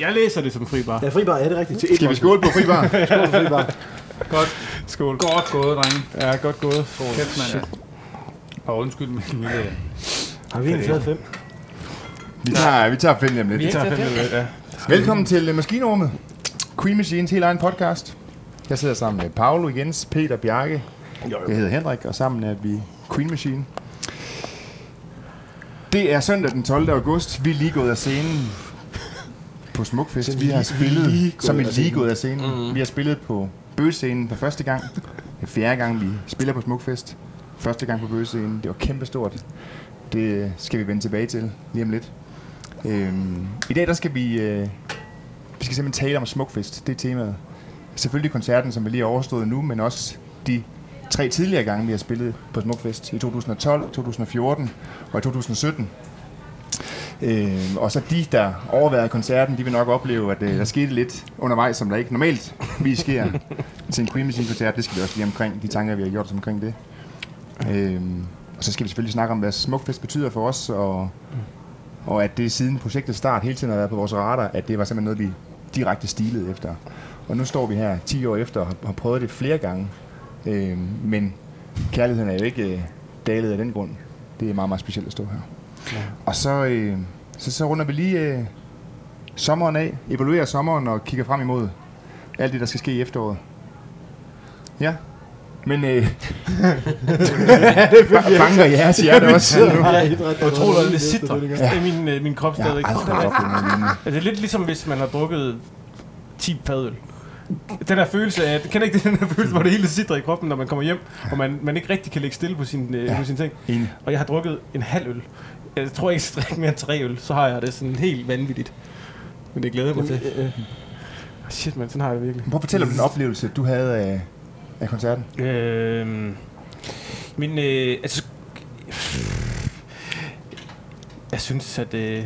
Jeg læser det som fribar. Ja, fribar, ja, det er rigtigt. Til et Skal vi skåle på fribar? Skål for fribar. Godt. Skål. Godt gået, drenge. Ja, godt gået. Kæft, mand. Og undskyld min lille... Har vi egentlig taget fem? Vi tager, vi tager fem lige om Vi lidt. er tager fem minutter, ja. Velkommen til øh, Maskinrummet. Queen Machines helt egen podcast. Jeg sidder sammen med Paolo, Jens, Peter, Bjarke. Jeg hedder Henrik, og sammen er vi Queen Machine. Det er søndag den 12. august. Vi er lige gået af scenen på Smukfest. Vi har spillet, som en lige gået af scenen. Mm. Vi har spillet på bøgescenen for første gang. Det er fjerde gang, vi spiller på Smukfest. Første gang på bøgescenen. Det var kæmpestort. Det skal vi vende tilbage til lige om lidt. Øhm, I dag der skal vi, øh, vi skal simpelthen tale om Smukfest. Det er temaet. Selvfølgelig koncerten, som vi lige har overstået nu, men også de tre tidligere gange, vi har spillet på Smukfest. I 2012, 2014 og i 2017. Øh, og så de, der overværede koncerten, de vil nok opleve, at øh, der skete lidt undervejs, som der ikke normalt vi sker til en Queen Machine-koncert. Det skal vi også lige omkring, de tanker, vi har gjort os omkring det. Øh, og så skal vi selvfølgelig snakke om, hvad Smukfest betyder for os, og, og at det siden projektets start hele tiden har været på vores radar, at det var simpelthen noget, vi direkte stilede efter. Og nu står vi her 10 år efter og har prøvet det flere gange. Øh, men kærligheden er jo ikke øh, dalet af den grund. Det er meget, meget specielt at stå her. Ja. Og så, øh, så, så runder vi lige øh, sommeren af, evaluerer sommeren og kigger frem imod alt det, der skal ske i efteråret. Ja, men øh, ba- banker jeres hjerte også nu. Ja. Jeg tror, det sidder Ja. i min, øh, min krop Jeg har stadig. aldrig oplevet noget lignende. Altså, det er lidt ligesom, hvis man har drukket 10 fadøl. Den her følelse af, kender ikke den her følelse, hvor det hele sidder i kroppen, når man kommer hjem, og man, man ikke rigtig kan ligge stille på sin, øh, Ja. på sin ting. Enig. Og jeg har drukket en halv øl. Jeg tror ikke, jeg skal drikke mere end tre øl, så har jeg det sådan helt vanvittigt. Men det glæder jeg mig til. Shit, man, sådan har jeg det virkelig. Prøv at fortælle om den oplevelse, du havde af, af koncerten. Øhm, min, øh, altså, jeg synes, at øh,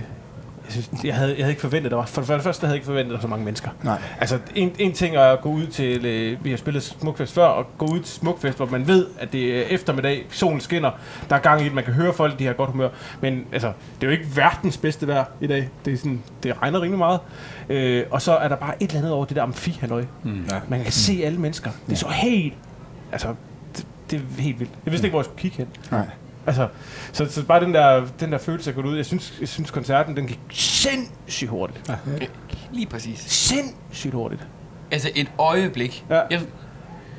jeg, synes, jeg, havde, jeg havde ikke forventet, der var, for det første havde jeg ikke forventet, der var så mange mennesker. Nej. Altså, en, en ting er at gå ud til, øh, vi har spillet Smukfest før, og gå ud til Smukfest, hvor man ved, at det er eftermiddag, solen skinner, der er gang i det, man kan høre folk, de har godt humør. Men altså, det er jo ikke verdens bedste vejr i dag. Det, er sådan, det regner rimelig meget. Øh, og så er der bare et eller andet over det der amfi halløj. Mm. Ja. Man kan se alle mennesker. Det er så helt... Altså, det, det er helt vildt. Jeg vidste ikke, hvor jeg skulle kigge hen. Nej. Altså, så, så bare den der, den der følelse at gå ud. Jeg synes, jeg synes koncerten, den gik sindssygt hurtigt. Ja. Lige præcis. Sindssygt hurtigt. Altså et øjeblik. Ja. Jeg,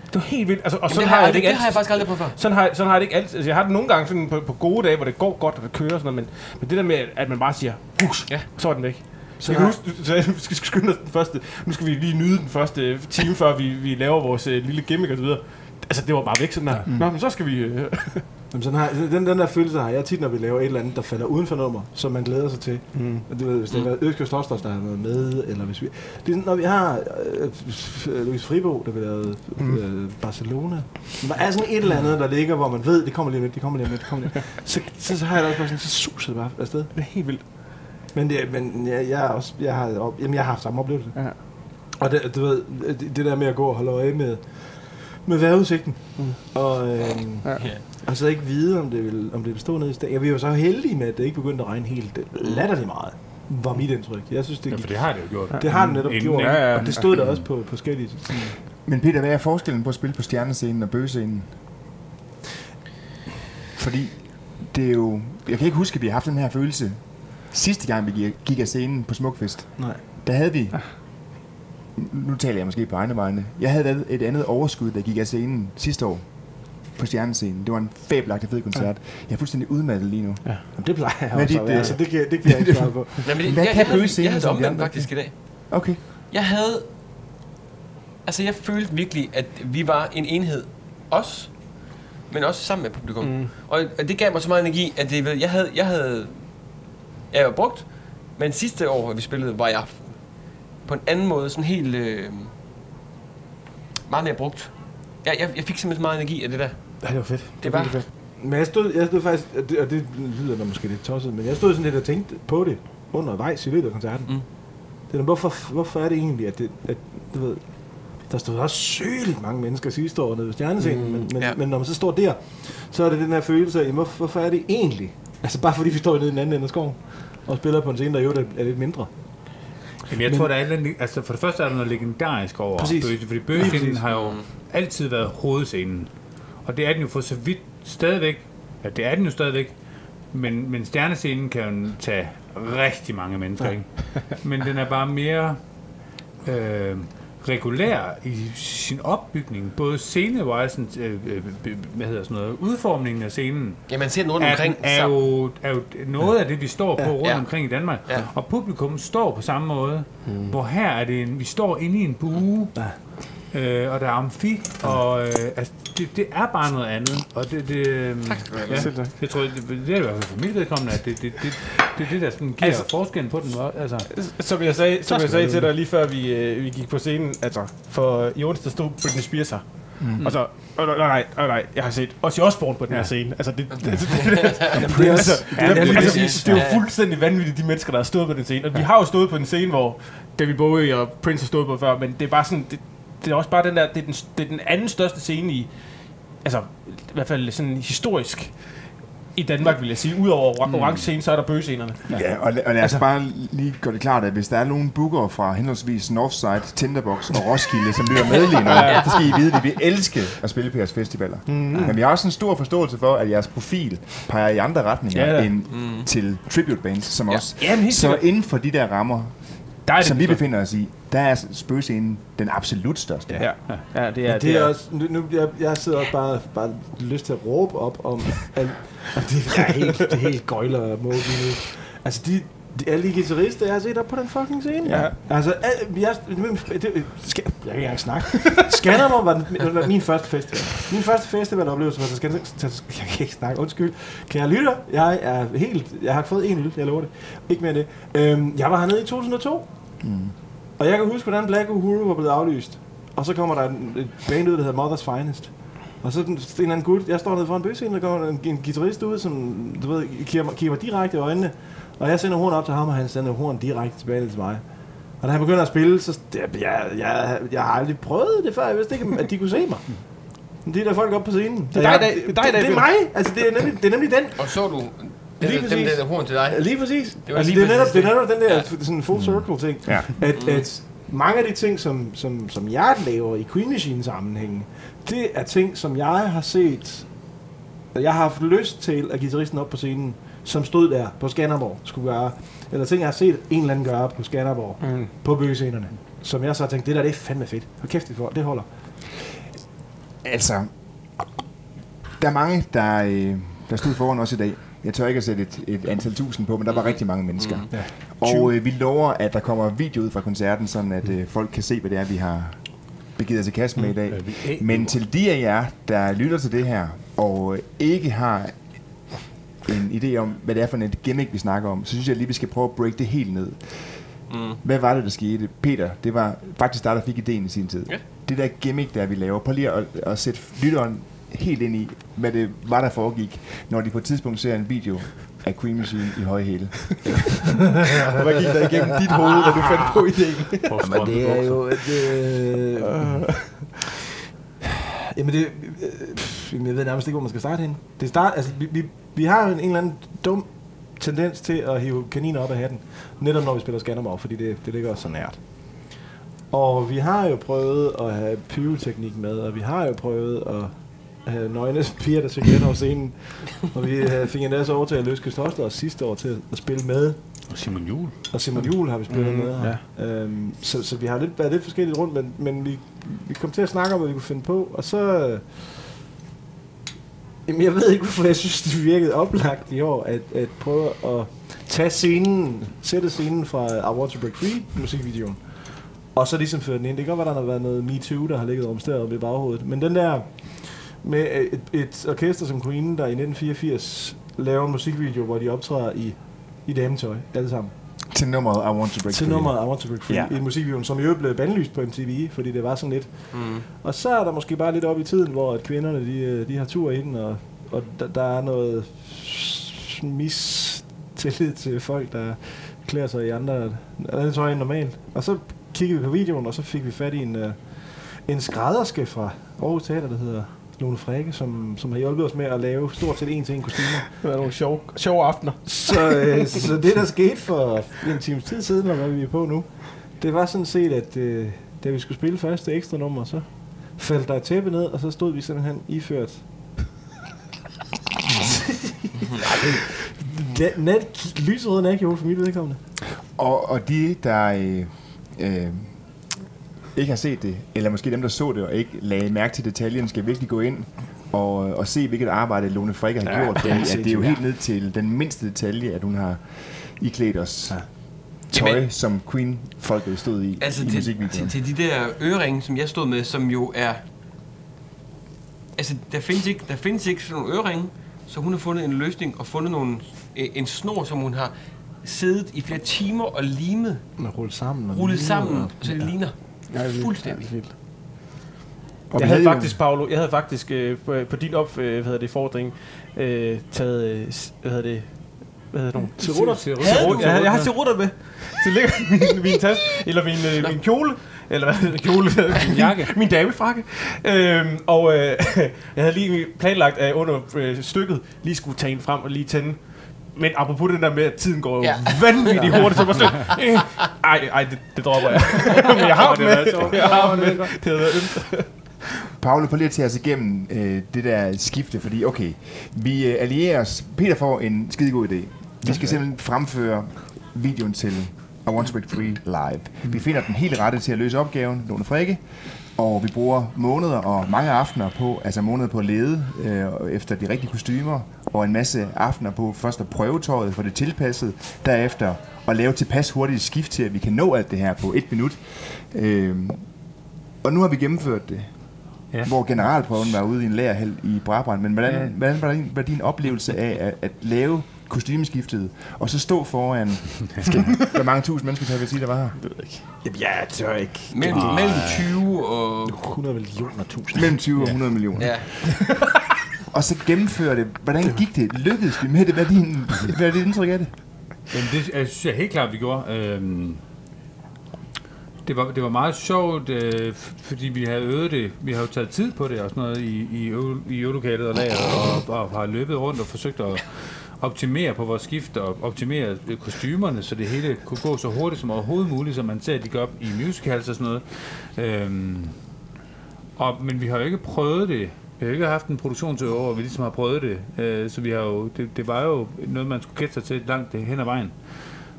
Det var helt vildt. Altså, og Jamen, sådan det, har jeg jeg, det ikke det har jeg altid. faktisk aldrig prøvet før. Sådan har, jeg- sådan har jeg det ikke altid. Altså, jeg har det nogle gange sådan på, på gode dage, hvor det går godt, og det kører og sådan noget, men, men det der med, at man bare siger, husk, Ja. så er den væk. Så jeg kan huske, så jeg skal skynde os den første, nu skal vi lige nyde den første time, før vi, vi laver vores øh, lille gimmick og så videre. Altså, det var bare væk sådan der. Mm. Nå, men så skal vi... Øh, Jamen, sådan har, den, den der følelse har jeg tit, når vi laver et eller andet, der falder uden for nummer, som man glæder sig til. mm. Du ved, hvis det har været Østkyst Osters, der har været med, eller hvis vi... Det er sådan, når vi har øh, øh, Louis Fribo, der vil lave Mm. øh, Barcelona. Der er sådan et eller andet, der ligger, hvor man ved, det kommer lige om lidt, det kommer lige om lidt, det kommer lige. Så, så, så har jeg da også bare sådan, så suser det bare afsted. Det er helt vildt. Men, det, men jeg, jeg, er også, jeg, har, op, jamen, jeg har haft samme oplevelse. Ja. Og det, du ved, det, det der med at gå og holde øje med, med vejrudsigten. Mm. Og, øh, Ja. Ja. og så ikke vide, om det vil, om det vil stå nede i stedet. Jeg var jo så heldig med, at det ikke begyndte at regne helt latterligt meget. Var mit indtryk. Jeg synes, det, Ja, for det har det jo gjort. det har den netop Inden, gjort. Ja, ja. Og det stod der også på, på forskellige Men Peter, hvad er forskellen på at spille på stjernescenen og bøgescenen? Fordi det er jo... Jeg kan ikke huske, at vi har haft den her følelse sidste gang, vi gik- gik af scenen på Smukfest. Nej. Der havde vi... Nu taler jeg måske på egne vegne. Jeg havde et- et andet overskud, der gik af scenen sidste år på stjernescenen. Det var en fabelagtig fed koncert. Jeg er fuldstændig udmattet lige nu. Jamen, det plejer jeg er også dit, at være, så det kan, det kan jeg ikke svare på. Nej, men det, Hvad jeg, kan jeg, jeg, bøgescenen jeg havde det omvendt faktisk i dag. Okay. Jeg havde... Altså, jeg følte virkelig, at vi var en enhed. Os, men også sammen med publikum. Mm. Og, og det gav mig så meget energi, at det, jeg havde... Jeg havde jeg var brugt, men sidste år, hvor vi spillede, var jeg på en anden måde sådan helt... Øh, meget mere brugt. Jeg, jeg, jeg fik simpelthen så meget energi af det der. Ja, det var fedt. Det var var- fedt. Men jeg stod, jeg stod faktisk, og det, og det lyder da måske lidt tosset, men jeg stod sådan lidt og tænkte på det undervejs i løbet af koncerten. Mm. Det er, hvorfor, hvorfor er det egentlig, at, det, at du ved, der stod også sygt mange mennesker sidste år nede ved stjernescenen, mm, men, men, ja. men når man så står der, så er det den her følelse af, hvorfor, hvorfor er det egentlig, Altså bare fordi vi står nede i den anden ende af skoven og spiller på en scene, der jo er lidt mindre. Jamen, jeg Men- tror, der er andet, altså for det første er der noget legendarisk over. Bøge, fordi bøgescenen har jo altid været hovedscenen. Og det er den jo for så vidt stadigvæk, ja, det er den jo stadigvæk, men, men stjernescenen kan jo tage rigtig mange mennesker, Ja. ikke? Men den er bare mere øh, regulær i sin opbygning, både scenewise, øh, øh, øh, hvad hedder sådan noget, udformningen af scenen, Ja, man ser rundt er, omkring. er, så- jo, er jo noget af det, vi står på Ja. rundt Ja. omkring i Danmark. Ja. Og publikum står på samme måde, mm. hvor her er det en, vi står inde i en bue, Ja. Øh, og der er amfi, og øh, altså, det, det er bare noget andet. Og det, det, øh, Tak ja, det tror jeg, det, det er i hvert fald for mit vedkommende, at det, det, det, det er det, der sådan giver Altså- altså, forskellen på den. Altså, Som jeg sagde, som jeg sagde til dig lige før vi, øh, vi gik på scenen, altså for i onsdag stod Britney Spears her. Mm. Og så, oh, nej, nej, oh, nej, jeg har set Ozzy Osbourne på den Ja. her scene. Altså, det, det, er altså, det er altså, jo fuldstændig vanvittigt, de mennesker, der har stået på den scene. Og vi har jo stået på en scene, hvor David Bowie og Prince har stået på før, men det er bare sådan, det, det er også bare den der, det er den, det er den anden største scene i, altså i hvert fald sådan historisk i Danmark, vil jeg sige. Udover mm. orange scene, så er der bøgescenerne. Ja, og, la- og lad os Altså- bare lige gøre det klart, at hvis der er nogen booker fra henholdsvis Northside, Tinderbox og Roskilde, som lytter med lige nu, så skal I vide, at vi elske at spille på jeres festivaler. Mm. Men vi har også en stor forståelse for, at jeres profil peger i andre retninger Ja, end til tribute bands som Ja. os. Jamen, helt Så sikkert. inden for de der rammer, Der er det som vi den befinder os i, der er spøgescenen den absolut største. Ja, ja, ja det er Ja, det er også, nu, nu, jeg, jeg sidder også bare, bare lyst til at råbe op om, at, at det er helt, det er helt gøjler og nu. Altså, de, alle de guitarister, jeg har set op på den fucking scene. Ja. Altså, al, jeg, det, det, skal, jeg kan ikke engang snakke. Skanderborg var, den, var min første festival. Min første festival-oplevelse var til Skanderborg. Jeg kan ikke snakke, undskyld. Kære lytter, jeg er helt, jeg har fået en øl, jeg lover det. Ikke mere det. Øhm, jeg var hernede i 2002. Mm. Og jeg kan huske, hvordan Black Uhuru var blevet aflyst. Og så kommer der en, et band ud, der hedder Mother's Finest. Og så den, en eller anden gut, jeg står nede foran bøscenen, der kommer en, en guitarist ud, som du ved, kigger, kigger mig direkte i øjnene. Og jeg sender horn op til ham, og han sender horn direkte tilbage til mig. Og da han begynder at spille, så jeg, jeg, jeg, jeg har aldrig prøvet det før. Jeg vidste ikke, at de kunne se mig. Men de der folk op på scenen. Det er dig, Jeg- der- det er dig, det, det er er mig. Altså, det er nemlig, det er nemlig den. Og så du Lige den, den præcis. der horn til dig. Lige præcis. var altså, lige det, er netop, det er netop den der Ja. ja. sådan full circle ting. Ja. At, at mange af de ting, som, som, som jeg laver i Queen Machine sammenhængen, det er ting, som jeg har set, jeg har haft lyst til, at guitaristen op på scenen, som stod der på Skanderborg, skulle gøre. Eller ting, jeg har set en eller anden gøre på Skanderborg, Mm. på bøgescenerne. Som jeg så har tænkt, det der det er fandme fedt. Hold kæft, det, det holder. Altså, der er mange, der, øh, der stod foran os i dag. Jeg tør ikke at sætte et, et antal tusind på, men der var rigtig mange mennesker. Ja. Og øh, vi lover, at der kommer video ud fra koncerten, sådan at øh, folk kan se, hvad det er, vi har begivet os i kast med i dag. Men til de af jer, der lytter til det her, og ikke har en idé om, hvad det er for et gimmick, vi snakker om, så synes jeg lige, vi skal prøve at break det helt ned. Mm. Hvad var det, der skete? Peter, det var faktisk dig, der fik idéen i sin tid. Ja. Det der gimmick, der vi laver, prøv lige at, at sætte lytteren helt ind i, hvad det var, der foregik, når de på et tidspunkt ser en video af Queen Machine i høje hæle. Og hvad gik der igennem dit hoved, da du fandt på ideen? Jamen, det er jo... Det, øh, jamen, det... Øh, jamen, jeg ved nærmest ikke, hvor man skal starte henne. Det start, altså, vi, vi, vi har jo en, en eller anden dum tendens til at hive kaniner op af hatten. Netop når vi spiller Skanderborg, fordi det, det ligger os så nært. Og vi har jo prøvet at have pyroteknik med, og vi har jo prøvet at have nøgne piger, der synger over scenen. Og vi øh, fik endda så over til at løse Kristoffer og sidste år til at spille med Og Simon Juhl. og Simon Juhl har vi spillet mm, med her. Ja. Øhm, så, så vi har lidt, været lidt forskelligt rundt, men, men vi, vi kom til at snakke om, hvad vi kunne finde på, og så... øh, Jamen, jeg ved ikke, hvorfor jeg synes, det virkede oplagt i år, at, at prøve at tage scenen, sætte scenen fra I Want to Break Free, musikvideoen, og så ligesom føre den ind. Det kan godt være, der har været noget Me Too, der har ligget rumsteret i baghovedet, men den der med et, et orkester som Queen, der i 1984 laver en musikvideo, hvor de optræder i, i dametøj, alle sammen Til nummeret I Want to Break til Free. nummeret I Want to Break Free, ja. i musikvideoen, som jo blev bandlyst på MTV, fordi det var sådan lidt. Mm. Og så er der måske bare lidt op i tiden, hvor at kvinderne, de, øh, de har tur i den, og, og der, der er noget mistillid til folk, der klæder sig i andre, andre tøj end normalt. Og så kiggede vi på videoen, og så fik vi fat i en, øh, en skrædderske fra Aarhus Teater, der hedder Lone Frække, som, som har hjulpet os med at lave stort set en til en kostymer. Det var nogle sjove, sjove aftener. Så, øh, så det, der skete for en times tid siden, og hvad vi er på nu, det var sådan set, at øh, da vi skulle spille første ekstra nummer, så faldt der et tæppe ned, og så stod vi simpelthen iført Nat, nat, lysrød natkjole for mit vedkommende. Og, og de, der øh, øh, ikke har set det, eller måske dem, der så det og ikke lagde mærke til detaljen, skal virkelig gå ind og, og se, hvilket arbejde Lone Frikke har Ja, gjort. det er Fordi, at det er jo helt ned til den mindste detalje, at hun har iklædt os Ja. ja. tøj, Jamen- som Queen-folket stod i Altså i til, til, til de der øreringe, som jeg stod med, som jo er... Altså, der findes ikke, der findes ikke sådan nogle øreringe, så hun har fundet en løsning og fundet nogle, en snor, som hun har siddet i flere timer og limet, Man rullet sammen. Og rullet sammen, og- så det ligner Ja, det er vildt. fuldstændig. Ja, vildt. Og jeg havde jo- faktisk, Paolo, jeg havde faktisk øh, på, på din op, øh, hvad hedder det, fordring, øh, taget, øh, hvad hedder det, hvad hedder det, Cerutter? Cerutter. Jeg, jeg har cerutter med. Det ligger min, min taske, eller min, øh, min kjole, eller hvad hedder det, kjole? Min jakke. min damefrakke. Øhm, og øh, jeg havde lige planlagt, at under øh, stykket lige skulle tage en frem og lige tænde. Men apropos det der med, at tiden går Ja. ja. vanvittigt hurtigt, så var sådan, øh, ej, ej, det, det dropper jeg. Men jeg har det med. Jeg har med. Det havde været ømt. Paolo, prøv lige at tage os igennem øh, det der skifte, fordi okay, vi øh, allierer os. Peter får en skide god idé. Vi skal simpelthen fremføre videoen til I Want to Break Free live. Vi finder den helt rette til at løse opgaven, Lone Frikke, og vi bruger måneder og mange aftener på, altså måneder på at lede øh, efter de rigtige kostymer, og en masse aftener på først at prøve tøjet, få det tilpasset, derefter at lave tilpas hurtigt skift til, at vi kan nå alt det her på et minut. Øh, og nu har vi gennemført det Ja. hvor generalprøven var ude i en lærerhal i Brabrand. Men hvordan, Ja. hvordan var, din, var din oplevelse af at, at lave kostymeskiftet, og så stå foran, hvor mange tusind mennesker kan vi sige, der var her? Jamen, jeg tør ikke. Mellem, mellem 20 og... 100 millioner tusind. Mellem 20 og 100 millioner. Ja. Og så gennemføre det. Hvordan gik det? Lykkedes vi med det? Hvad er din, hvad er dit indtryk af det? Jamen, det jeg synes jeg helt klart, vi gjorde. Øhm, det, var, det var meget sjovt, øh, fordi vi havde øvet det. Vi har jo taget tid på det og sådan noget i, i, i øvelokalet og lager, og, og har løbet rundt og forsøgt at optimere på vores skift og optimere kostymerne, så det hele kunne gå så hurtigt som overhovedet muligt, som man ser, at de gør i musicals og sådan noget. Øhm, og, men vi har jo ikke prøvet det. Vi har ikke haft en produktionsøver, hvor vi ligesom har prøvet det. Øh, så vi har jo, det, det var jo noget, man skulle gætte sig til langt hen ad vejen.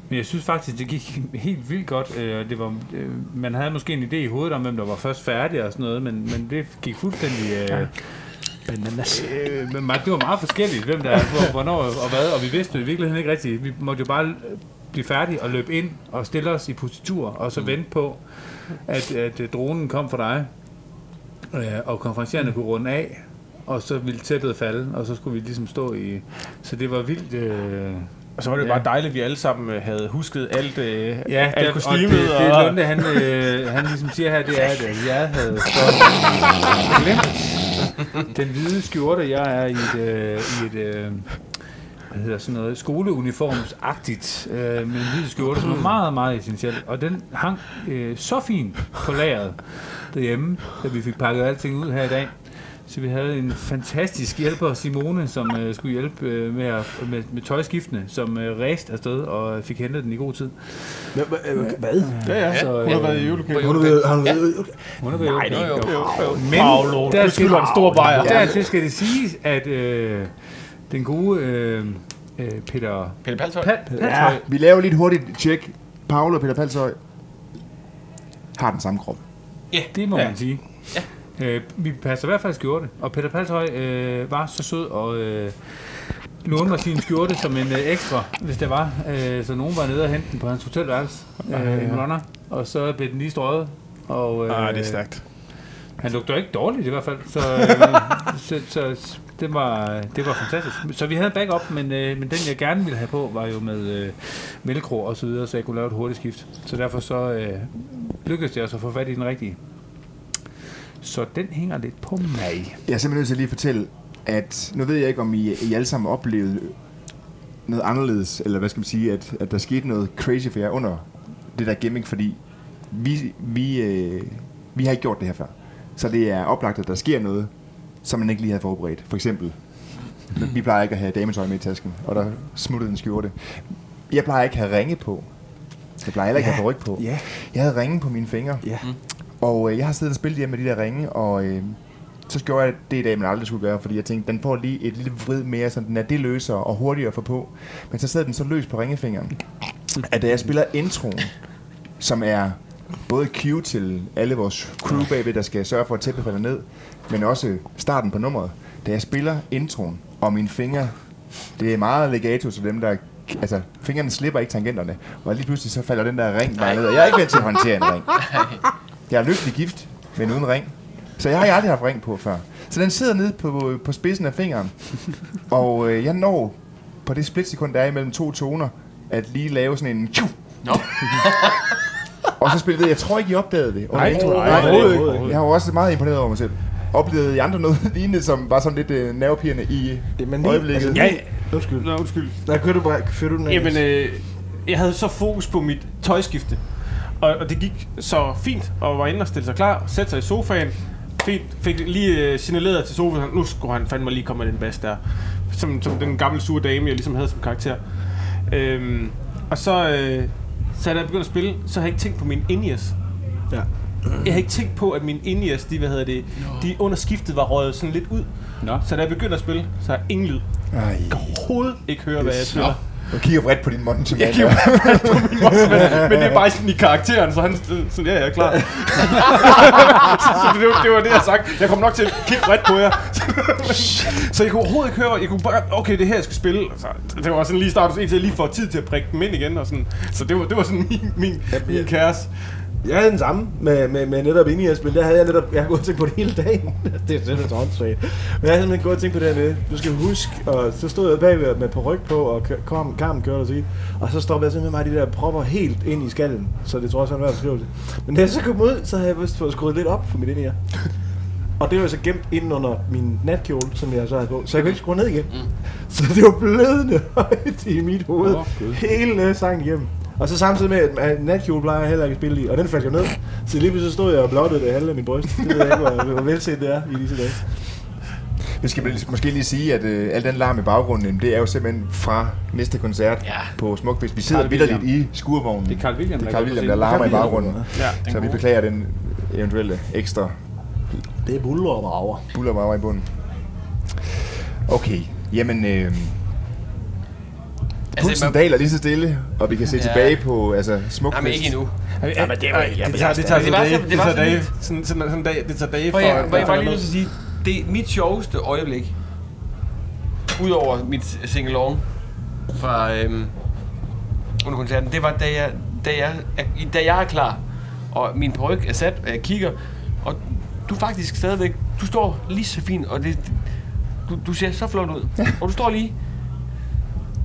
Men jeg synes faktisk, det gik helt vildt godt. Øh, Det var, øh, man havde måske en idé i hovedet om, hvem der var først færdig og sådan noget, men, men det gik fuldstændig... Øh, Bananas. øh, men det var meget forskelligt, hvem der hvor, hvornår og hvad, og vi vidste jo i virkeligheden ikke rigtigt. Vi måtte jo bare blive færdige og løbe ind og stille os i positur, og så vente på, at, at dronen kom for dig, øh, og konferencierende kunne runde af, og så ville tæppet falde, og så skulle vi ligesom stå i... Så det var vildt... Øh, Og så var det Ja. bare dejligt, at vi alle sammen øh, havde husket alt, øh, Ja, alt kostymet. og det, det Lunde, han, øh, han ligesom siger her, det er, at jeg havde glemt den hvide skjorte. Jeg er i et, øh, i et øh, hvad hedder sådan noget, skoleuniformsagtigt øh, med en hvid skjorte, som er meget, meget essentiel. Og den hang øh, så fint på lageret derhjemme, da vi fik pakket alting ud her i dag. Så vi havde en fantastisk hjælper, Simone, som øh, skulle hjælpe øh, med, at, med, med tøjskiftene, som øh, ræste afsted og fik hentet den i god tid. Hvad? Hvad? Ja, ja. Så, Hun har øh, været i. Har du været... Har været Hun det er Jo, ikke. jo. Jo, jo. Men Paolo, der skal- en stor bajer. Dertil skal det siges, at øh, den gode øh, øh, Peter Pelle Palshøj. Pal- Palshøj, Vi laver lige et hurtigt tjek. Paolo og Peter Palshøj har den samme krop. Det må Ja. man sige. Øh, vi passer i hvert fald skjorte, og Peter Palshøj øh, var så sød og øh, lånte mig sin skjorte som en øh, ekstra, hvis det var. Øh, så nogen var nede og hente den på hans hotelværelse øh, i Runner, og så blev den lige strøget. Og, øh, Ah, det er stærkt. Han lugter ikke dårligt i hvert fald, så, øh, så, så det, var, det var fantastisk. Så vi havde en backup, men, øh, men den jeg gerne ville have på, var jo med øh, velcro og så videre, så jeg kunne lave et hurtigt skift. Så derfor så øh, lykkedes det også at få fat i den rigtige. Så den hænger lidt på mig. Jeg er simpelthen nødt til at lige fortælle, at nu ved jeg ikke, om I, I alle sammen oplevede noget anderledes, eller hvad skal man sige, at, at der skete noget crazy for jer under det der gimmick, fordi vi, vi, øh, vi har ikke gjort det her før. Så det er oplagt, at der sker noget, som man ikke lige havde forberedt. For eksempel, vi plejer ikke at have dametøj med i tasken, og der smuttede en skjorte. Jeg plejer ikke at have ringe på. Jeg plejer heller ikke at have ryg på. Ja. Jeg havde ringe på mine fingre, Ja. og øh, jeg har siddet og spillet hjemme med de der ringe, og øh, så gjorde jeg det i dag, man aldrig skulle gøre, fordi jeg tænkte, den får lige et lille vrid mere, så den er det løsere og hurtigere at få på. Men så sad den så løs på ringefingeren, at da jeg spiller introen, som er både cue til alle vores crew bagved, der skal sørge for, at tæppet falder ned, men også starten på nummeret. Da jeg spiller introen, og mine fingre, det er meget legato til dem, der altså, fingrene slipper ikke tangenterne, og lige pludselig så falder den der ring bare ned, og jeg er ikke vant til at håndtere en ring. Jeg er lykkelig gift, men uden ring. Så jeg har aldrig haft ring på før. Så den sidder nede på, på spidsen af fingeren, og øh, jeg når på det splitsekund, der er imellem to toner, at lige lave sådan en... tju, Nå, og så spillede jeg tror ikke, I opdagede det. Nej, nej, Nej, ikke. Jeg har også meget imponeret over mig selv. Oplevede I andre noget lignende, som var sådan lidt øh, nervepirrende i Jamen, lige, øjeblikket? altså, Ja, undskyld. Nå, undskyld. Der kører du bare, fører du den? Jamen, øh, jeg havde så fokus på mit tøjskifte. Og, og det gik så fint, og var inde og stille sig klar, sætte sig i sofaen. Fint, fik lige øh, signaleret til sofaen, nu skulle han fandme lige komme med den bas der. Som, som den gamle sure dame, jeg ligesom havde som karakter. Øhm, og så, øh, så da jeg begyndte at spille, så har jeg ikke tænkt på min in-ears. Ja. Jeg har ikke tænkt på, at min in-ears, de, hvad hedder det, de under skiftet var røget sådan lidt ud. Nå. Så da jeg begyndte at spille, så har jeg ingen lyd. Ej. Jeg kan overhovedet ikke høre, hvad jeg spiller. Du kigger bredt på din monitor. Jeg kigger bare på min boss, men, men det er bare sådan i karakteren, så han sådan, ja, er klar. så, så det, var- det var det, jeg sagt. Jeg kommer nok til at kigge bredt på jer. så jeg kunne overhovedet ikke høre, jeg kunne bare, okay, det er her, jeg skal spille. Så det var sådan lige startet, indtil jeg lige får tid til at prikke dem ind igen. Og sådan. Så det var, det var sådan min, min, min kæreste. Jeg havde den samme med, med, med netop inde i Esben. Der havde jeg netop, jeg har gået og tænkt på det hele dagen. det er simpelthen åndssvagt. Men jeg havde simpelthen gået og tænkt på det her med, du skal huske, og så stod jeg bagved med på ryg på, og kom, karmen kørte og sige, og så stoppede jeg simpelthen mig de der propper helt ind i skallen. Så det tror jeg også en værd beskrivelse. Men da jeg så kom ud, så havde jeg vist fået skruet lidt op for mit ind Og det var så gemt inde under min natkjole, som jeg så havde på. Så jeg kunne ikke skrue ned igen. Mm. Så det var blødende højt i mit hoved. Gud. hele sangen igennem. Og så samtidig med, at at natkjole plejer jeg heller ikke at spille i, og den faldt jo ned. Så lige pludselig stod jeg og blottede det halve af min bryst. Det ved jeg ikke, hvor, hvor velset det er i disse dage. Vi skal måske lige sige, at øh, al den larm i baggrunden, det er jo simpelthen fra næste koncert Ja. på Smukfest. Vi sidder vidderligt i skuervognen. Det er Carl William, det er der Carl William, der scenen. larmer i baggrunden. Ja, Så vi beklager den eventuelle ekstra Det er buller og brager. bullerbrager i bunden. Okay, jamen... Øh, pulsen man- daler lige så stille, og vi kan se Ja. tilbage på altså, Smukfest. Jamen ikke endnu. Ja, men det, var, ja, det tager, det tager Det var så- Det det var tager dage. Sådan, sådan, sådan dage. Det tager dage For for... jeg, for jeg bare lige nødt til at sige, det er mit sjoveste øjeblik, udover mit sing-along fra øhm, under koncerten, det var, da jeg, da, jeg, er- da jeg er klar, og min peruk er sat, og jeg kigger, og du faktisk stadigvæk, du står lige så fint, og det, du, du ser så flot ud, og du står lige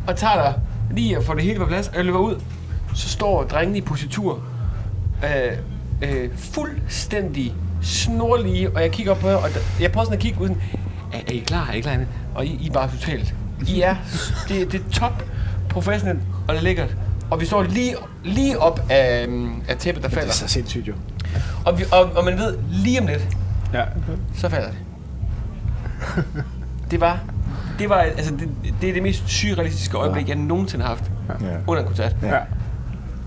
og tager dig lige at få det hele på plads, og jeg løber ud, så står drengen i positur, øh, øh, fuldstændig snorlige, og jeg kigger op på jer, og jeg prøver sådan at kigge ud, sådan, er, er I klar, er I klar? Og I, I er bare totalt, I er, det, det er top professionelt, og det er lækkert. Og vi står lige, lige op af, øhm, af tæppet, der Det er falder. så sindssygt jo. Og, vi, og, og man ved, lige om lidt, Ja. så falder det. Det var, det var, altså det, det er det mest surrealistiske øjeblik, jeg nogensinde har haft Ja. under en koncert. Ja.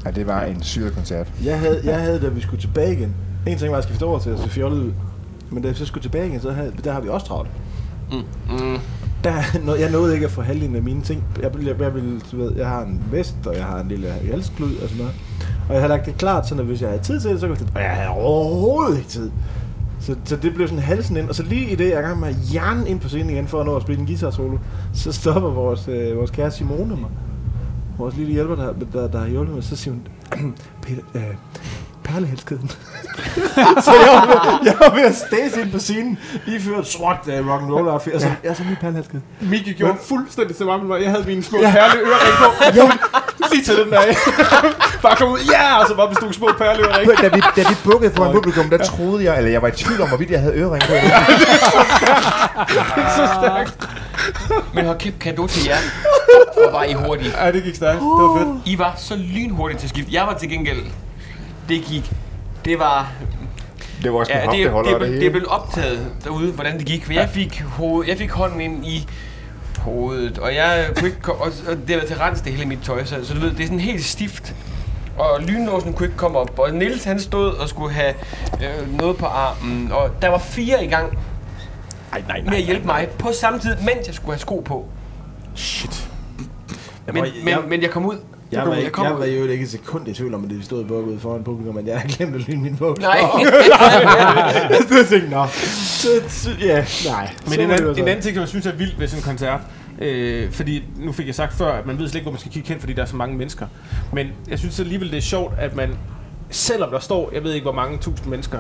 ja, det var en syret koncert. Jeg havde, jeg havde, da vi skulle tilbage igen. En ting var at skifte over til at se fjollet ud. Men da vi så skulle tilbage igen, så havde, der har vi også travlt. Mm. Mm. Der, nå- jeg nåede ikke at få halvdelen af mine ting. Jeg, jeg, jeg, vil, du ved, jeg har en vest, og jeg har en lille halsklud og sådan noget. Og jeg havde lagt det klart, sådan at hvis jeg havde tid til det, så kunne jeg Og jeg havde overhovedet ikke tid. Så, så det blev sådan halsen ind, og så lige i det, jeg er gang med at hjerne ind på scenen igen, for at nå at spille en guitar solo, så stopper vores, øh, vores kære Simone mig. Vores lille hjælper, der, der, der har hjulpet mig, så siger hun, Peter, øh, perlehelskeden. så jeg var, ved, jeg var ved at stæse ind på scenen, iført sort uh, rock'n'roll outfit, og så, jeg er så lige perlehelskeden. Miki gjorde fuldstændig som om, jeg havde mine små perleørering på. Lige til den der. bare kom ud, ja, og så bare bestod små perleørering. Da vi, da vi bukkede foran publikum, der troede jeg, eller jeg var i tvivl om, hvorvidt jeg havde ørering på. så stærkt. Men hold kæft, kado til jer. Hvor var I hurtige. Ja, det gik stærkt. Det var fedt. I var så lynhurtigt til skift. Jeg var til gengæld... Det gik... Det var... Det var også Ja, det, er- det, er, det det, er hele. blevet optaget derude, hvordan det gik. For jeg fik, hoved, jeg fik hånden ind i hovedet, og jeg kunne ikke, og, og det været til rens det hele mit tøj, så, så du ved, det er sådan helt stift. Og lynlåsen kunne ikke komme op, og Nils han stod og skulle have øh, noget på armen, og der var fire i gang Ej, nej, med at hjælpe mig på samme tid, mens jeg skulle have sko på. Shit. Men, men, men jeg kom ud. Jeg var, jeg kom jeg var jo ikke et sekund i tvivl om, at det stod bukket ud foran publikum, men jeg har glemt at lyne min bog. Nej. jeg stod og tænkte, nå. Ja, nej. Men en, det være en anden ting, som jeg synes er vildt ved sådan en koncert, øh, fordi nu fik jeg sagt før, at man ved slet ikke, hvor man skal kigge hen, fordi der er så mange mennesker. Men jeg synes alligevel, det er sjovt, at man, selvom der står, jeg ved ikke, hvor mange tusind mennesker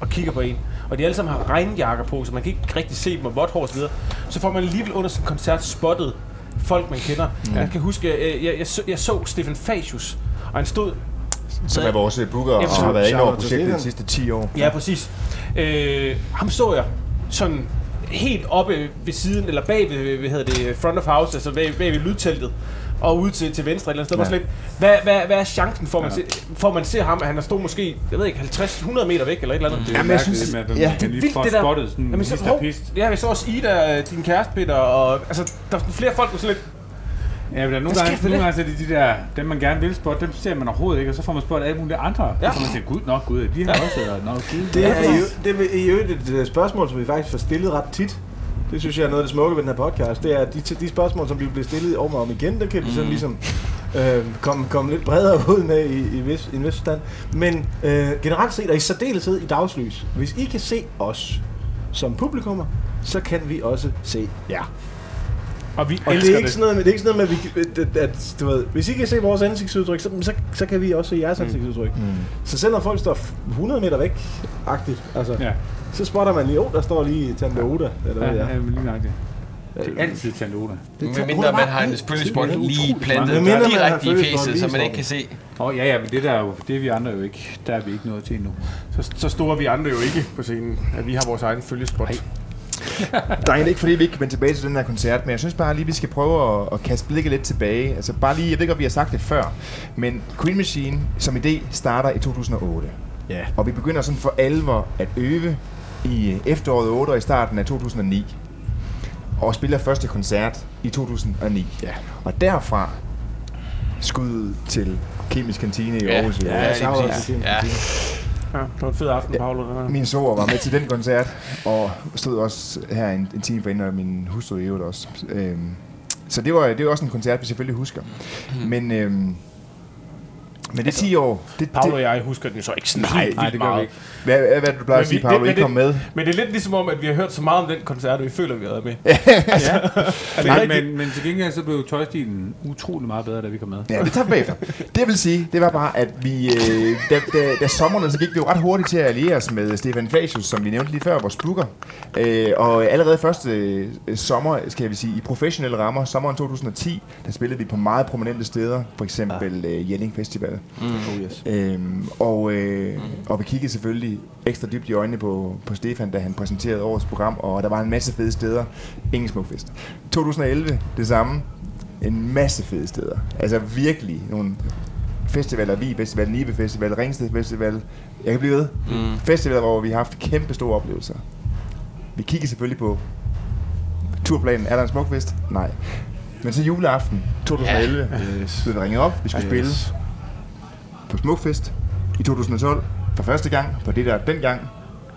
og kigger på en, og de alle sammen har regnjakker på, så man kan ikke rigtig se dem og vådt hår og så videre, så får man alligevel under sådan en koncert spottet folk, man kender. Ja. Jeg kan huske, jeg, jeg, jeg, så, jeg så Stefan Facius, og han stod Som er vores booker og Ja, har været inde over projektet de sidste 10 år. Ja, præcis. Øh, ham så jeg sådan helt oppe ved siden, eller bag ved, hvad hedder det, front of house, altså bag, bag ved lydteltet, og ude til, til venstre et eller andet sted. Ja. Lidt, hvad, hvad, hvad er chancen for, at man, ja. for, at man ser ham, at han har stået måske, jeg ved ikke, 50-100 meter væk, eller et eller andet? Det er Jamen, jeg synes- med, at ja, det er vildt, det der. spottet sådan Jamen, så, hov, ja, vi så også Ida, din kæreste, Peter, og altså, der er flere folk, der er sådan lidt, Ja, men der er nogle gange, nogle gange så er det de der, dem man gerne vil spotte, dem ser man overhovedet ikke, og så får man spottet alle mulige andre. Ja. Så man siger, gud, nok gud, de har også været, nok gud. Det er, jo, det er i øvrigt et øh, spørgsmål, som vi faktisk får stillet ret tit. Det synes jeg er noget af det smukke ved den her podcast. Det er, at de, de spørgsmål, som vi bliver stillet om og om igen, der kan vi sådan ligesom øh, komme, komme lidt bredere ud med i, i, vis, i en vis forstand. Men øh, generelt set, og i særdeleshed i dagslys, hvis I kan se os som publikummer, så kan vi også se jer. og vi Og elsker det er, ikke det. sådan noget, med, det er ikke sådan noget med, at, vi, at, at du ved, hvis I kan se vores ansigtsudtryk, så, så, så kan vi også se jeres ansigtsudtryk. Mm. Så selvom folk står 100 meter væk, agtigt, altså, Ja, så spotter man lige, oh, der står lige Tante Oda, eller ja, hvad det ja, er. men lige nok det. Det er altid Tante Oda. Med mindre man har en følgespot lige plantet direkte i lige så man ikke kan se. Åh, oh, ja, ja, men det der er jo, det er vi andre jo ikke, der er vi ikke nået til endnu. Så, så store er vi andre jo ikke på scenen, at vi har vores egen følgespot. Der er egentlig ikke, fordi vi ikke kan vende tilbage til den her koncert, men jeg synes bare lige, vi skal prøve at, at kaste blikket lidt tilbage. Altså bare lige, jeg ved ikke, om vi har sagt det før, men Queen Machine som idé starter i 2008. Ja. Og vi begynder sådan for alvor at øve i efteråret 8 og i starten af 2009. Og spiller første koncert i 2009. Ja. Og derfra skud til Kemisk Kantine i Ja. Aarhus. Ja, præcis. til Kim. Ja. Ja, det var en fed aften, Paolo. der. Min svoger var med til den koncert, og stod også her en, en time forinden, og min hustru i øvrigt også. Øhm, så det var, det var også en koncert, vi selvfølgelig husker. Men, øhm, men det er 10 år. Det, Paolo og jeg husker den så ikke sådan Nej, helt Nej, det gør vi meget. ikke. hvad, hvad, du plejer at Men sige, vi- Paolo? det- I kom med. Men det er lidt ligesom om, at vi har hørt så meget om den koncert, og vi føler, at vi har været med. Ja. Er det Men, men, men til gengæld så blev tøjstilen utrolig meget bedre, da vi kom med. Ja, det tager vi bagefter. Det jeg vil sige, det var bare, at vi, øh, da, da, da sommeren, så gik vi jo ret hurtigt til at alliere os med Stefan Facius, som vi nævnte lige før, vores booker. Øh, og allerede første øh, sommer, skal vi sige, i professionelle rammer, sommeren 2010, der spillede vi på meget prominente steder, for eksempel øh, Jelling Festival. Oh, yes. Øhm, og, øh, og vi kiggede selvfølgelig ekstra dybt i øjnene på, på Stefan, da han præsenterede årets program, og der var en masse fede steder. Ingen smukfest. 2011, det samme. En masse fede steder. Altså virkelig nogle festivaler, Vi Festival, Nibe Festival, Ringsted Festival. Jeg kan blive ved. Mm. Festivaler, hvor vi har haft kæmpe store oplevelser. Vi kiggede selvfølgelig på turplanen. Er der en smukfest? Nej. Men så juleaften 2011, Yes. blev vi ringet op. Vi skulle spille Yes. På Smukfest i 2012 for første gang på det der dengang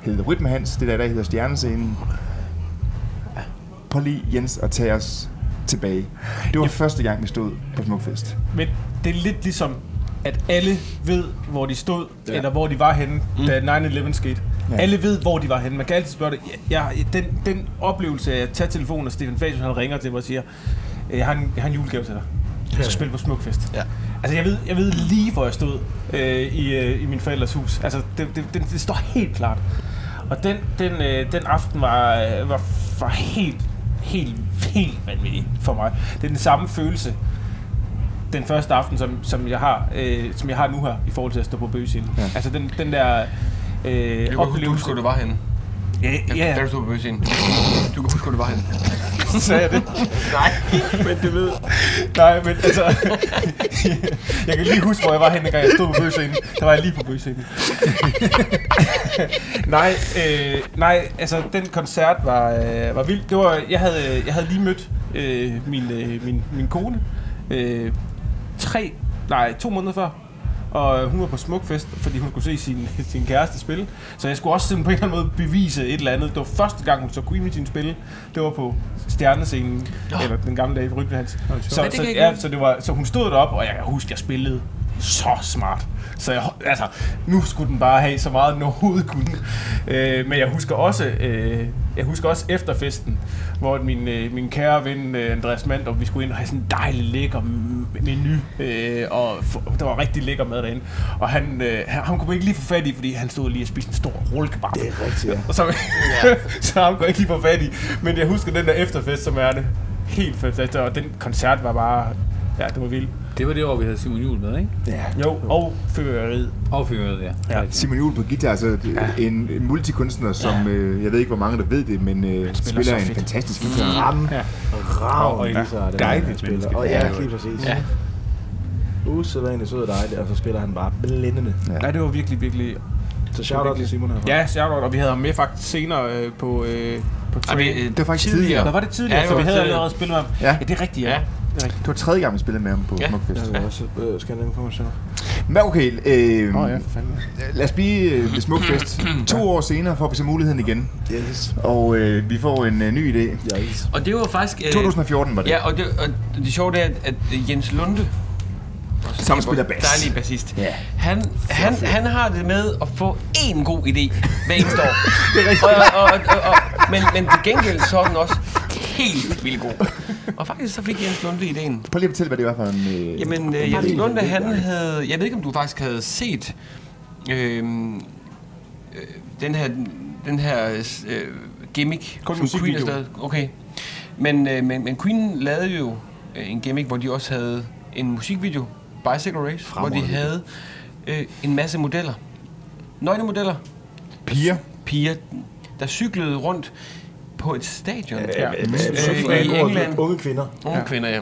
hed Rytme Hans, det der i dag hedder Stjernescenen. Prøv lige, Jens, at tage os tilbage. Det var første gang, vi stod på Smukfest. Men det er lidt ligesom, at alle ved, hvor de stod, Ja. ja. eller hvor de var henne, mm. da 9-11 skete. Ja. Ja. Alle ved, hvor de var henne. Man kan altid spørge det. Ja, ja, den, den oplevelse af at tage telefonen, og Stefan Facius han ringer til mig og siger, "Øh, jeg har en, jeg har en julegave til dig. Du skal spille på Smukfest. Ja. Altså, jeg ved, jeg ved lige, hvor jeg stod øh, i, øh, i min forældres hus. Altså, det, det, det, det står helt klart. Og den, den, øh, den aften var, øh, var, var helt, helt, helt vanvittig for mig. Det er den samme følelse, den første aften, som, som, jeg har, øh, som jeg har nu her, i forhold til at stå på bøgescenen. Ja. Altså, den, den der øh, Du kan huske, oplevelse... hvor du var henne. Ja, Ja. Da du stod på bøgescenen. Du kan huske, hvor du var henne. så sagde jeg det. Nej. Men du ved... Nej, men altså... jeg kan lige huske, hvor jeg var henne, gang jeg stod på bøgescenen. Der var jeg lige på bøgescenen. nej, øh, nej, altså den koncert var, øh, var vild. Det var, jeg, havde, jeg havde lige mødt øh, min, øh, min, min kone øh, tre, nej, to måneder før. Og hun var på Smukfest, fordi hun skulle se sin, sin kæreste spille. Så jeg skulle også sådan på en eller anden måde bevise et eller andet. Det var første gang, hun så Queen spille. Det var på Stjernescenen, eller den gamle dag i Rytmehans. Så, så, ja, så, det var, så hun stod deroppe, og jeg kan huske, jeg spillede så smart. Så jeg, altså, nu skulle den bare have så meget, den overhovedet kunne. Øh, men jeg husker også, øh, jeg husker også efter festen, hvor min, øh, min kære ven øh, Andreas Mandt, vi skulle ind og have sådan en dejlig lækker menu, øh, og f- der var rigtig lækker mad derinde. Og han, øh, han, han kunne ikke lige få fat i, fordi han stod lige og spiste en stor rullekebab. Det er rigtigt, ja. Og så, så ham kunne ikke lige få fat i. Men jeg husker den der efterfest, som er det helt fantastisk. Og den koncert var bare... Ja, det var vildt. Det var det år, vi havde Simon Juhl med, ikke? Ja. Jo, og fyrværkeriet. Og fyrret, ja. Ja. ja. Simon Juhl på guitar, altså ja. en, en multikunstner, som øh, jeg ved ikke, hvor mange der ved det, men øh, spiller, så en fedt. fantastisk guitar. Ram. Ja. Ram. Og- er det, Dejligt han spiller. menneske. Og ja, Ja. lige præcis. Ja. Usædvanligt sød og dejlig, og så spiller han bare blændende. Ja. Ja, det var virkelig, virkelig... Så shout out til Simon herfra. Ja, shout og vi havde ham med faktisk senere øh, på, øh, på vi, øh, Det var faktisk tidligere. Der var det tidligere, Ja, ja, så vi havde tidligere. allerede spillet med ham. Ja. Ja, det er rigtigt, ja. Ja. Det er. Det var tredje gang, vi spillede med ham på Ja. Smukfest. Jeg vil også øh, skal den information. Men okay, øh, oh, ja, for fanden. lad os blive øh, ved Smukfest. to år senere får vi så muligheden igen, Yes. og øh, vi får en øh, ny idé. Yes. Og det var faktisk... Øh, 2014 var det. Ja, og det, og det sjove er, at, at Jens Lunde, Som spiller bas. dejlig bassist, Ja. han, han, han har det med at få én god idé hver eneste år. det er rigtigt. Og, og, og, og, men, men til gengæld så er den også helt vildt god. Og faktisk så fik Jens Lunde ideen. Prøv lige at fortælle, hvad det var for en... Øh, Jamen, øh, Jens Lunde, han havde... Jeg ved ikke, om du faktisk havde set... Øh, øh, den her, den her øh, gimmick, Kun som Queen lavet. Okay. Men, øh, men, men Queen lavede jo øh, en gimmick, hvor de også havde en musikvideo, Bicycle Race, hvor de havde øh, en masse modeller. Nøgne modeller. piger. Piger, der cyklede rundt på et stadion. Ja. Øh, i England. Unge kvinder. Unge ja. kvinder, ja.